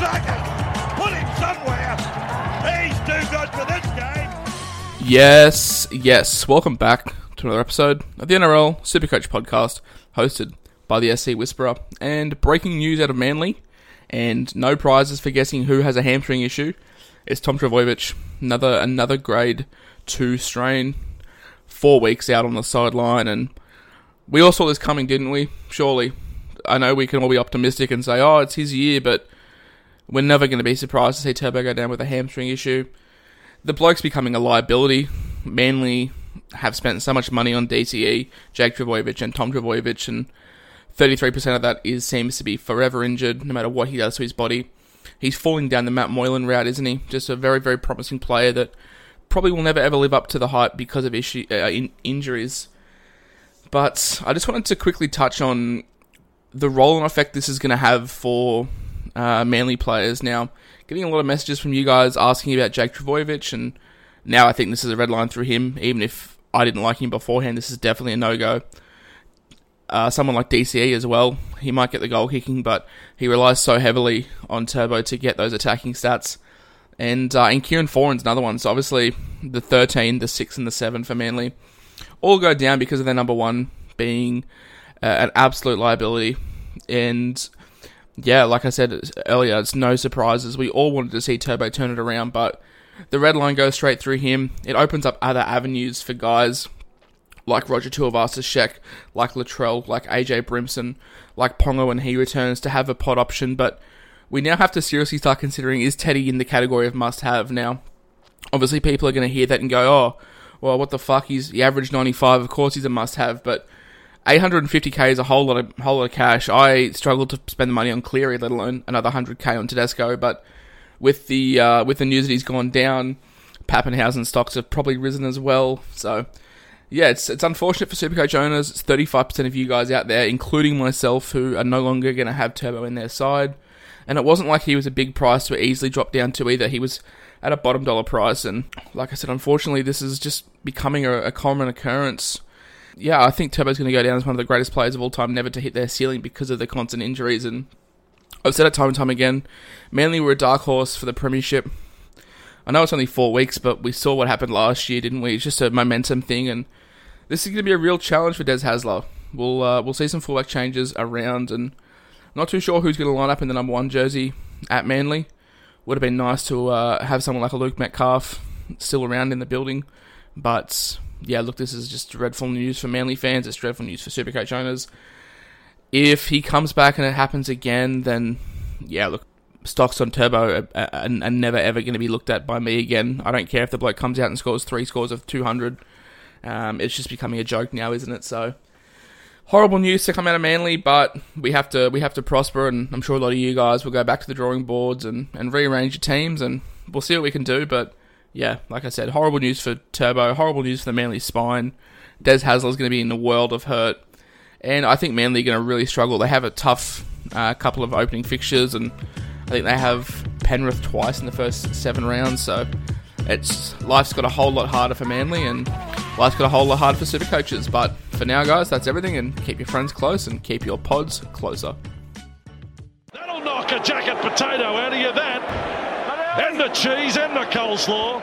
Put him somewhere. He's too good for this game. Yes, yes. Welcome back to another episode of the NRL Supercoach podcast, hosted by the SC Whisperer. And breaking news out of Manly, and no prizes for guessing who has a hamstring issue. It's Tom Trbojevic, another another grade two strain, four weeks out on the sideline, and we all saw this coming, didn't we? Surely, I know we can all be optimistic and say, "Oh, it's his year," but we're never going to be surprised to see Turbo go down with a hamstring issue the bloke's becoming a liability. Manly have spent so much money on DCE, Jake Trbojevic and Tom Trbojevic, and 33% of that is seems to be forever injured, no matter what he does to his body. He's falling down the Matt Moylan route, isn't he? Just a very, very promising player that probably will never ever live up to the hype because of issue, uh, in, injuries. But I just wanted to quickly touch on the role and effect this is going to have for uh, Manly players. Now, getting a lot of messages from you guys asking about Jake Trbojevic, and now I think this is a red line through him. Even if I didn't like him beforehand, this is definitely a no go. Uh, someone like DCE as well, he might get the goal kicking, but he relies so heavily on Turbo to get those attacking stats. And uh, and Kieran Foran's another one. So obviously the 13, the 6, and the 7 for Manly all go down because of their number one being uh, an absolute liability. And yeah, like I said earlier, it's no surprises. We all wanted to see Turbo turn it around, but the red line goes straight through him. It opens up other avenues for guys like Roger Tuivasa-Sheck, like Latrell, like AJ Brimson, like Pongo when he returns to have a pot option. But we now have to seriously start considering is Teddy in the category of must-have now? Obviously, people are going to hear that and go, "Oh, well, what the fuck? He's he averaged 95. Of course, he's a must-have." But 850k is a whole lot of whole lot of cash. I struggled to spend the money on Cleary, let alone another 100k on Tedesco. But with the uh, with the news that he's gone down, Papenhuyzen stocks have probably risen as well. So yeah, it's it's unfortunate for Supercoach owners. It's 35% of you guys out there, including myself, who are no longer going to have Turbo in their side. And it wasn't like he was a big price to easily drop down to either. He was at a bottom dollar price, and like I said, unfortunately, this is just becoming a, a common occurrence yeah, I think Turbo's going to go down as one of the greatest players of all time, never to hit their ceiling because of the constant injuries. And I've said it time and time again. Manly were a dark horse for the premiership. I know it's only four weeks, but we saw what happened last year, didn't we? It's just a momentum thing, and this is going to be a real challenge for Des Hasler. We'll uh, we'll see some fullback changes around, and not too sure who's going to line up in the number one jersey at Manly. Would have been nice to uh, have someone like a Luke Metcalf still around in the building, but yeah, look, this is just dreadful news for Manly fans. It's dreadful news for Supercoach owners. If he comes back and it happens again, then yeah, look, stocks on Turbo are, are, are never ever going to be looked at by me again. I don't care if the bloke comes out and scores three scores of 200. Um, it's just becoming a joke now, isn't it? So horrible news to come out of Manly, but we have to we have to prosper, and I'm sure a lot of you guys will go back to the drawing boards and, and rearrange your teams, and we'll see what we can do. But yeah, like I said, horrible news for Turbo, horrible news for the Manly spine. Des Hasler's going to be in the world of hurt, and I think Manly are going to really struggle. They have a tough uh, couple of opening fixtures, and I think they have Penrith twice in the first seven rounds. So it's life's got a whole lot harder for Manly, and life's got a whole lot harder for super coaches. But for now, guys, that's everything, and keep your friends close and keep your pods closer. That'll knock a jacket potato out of you, that. And the cheese and the coleslaw.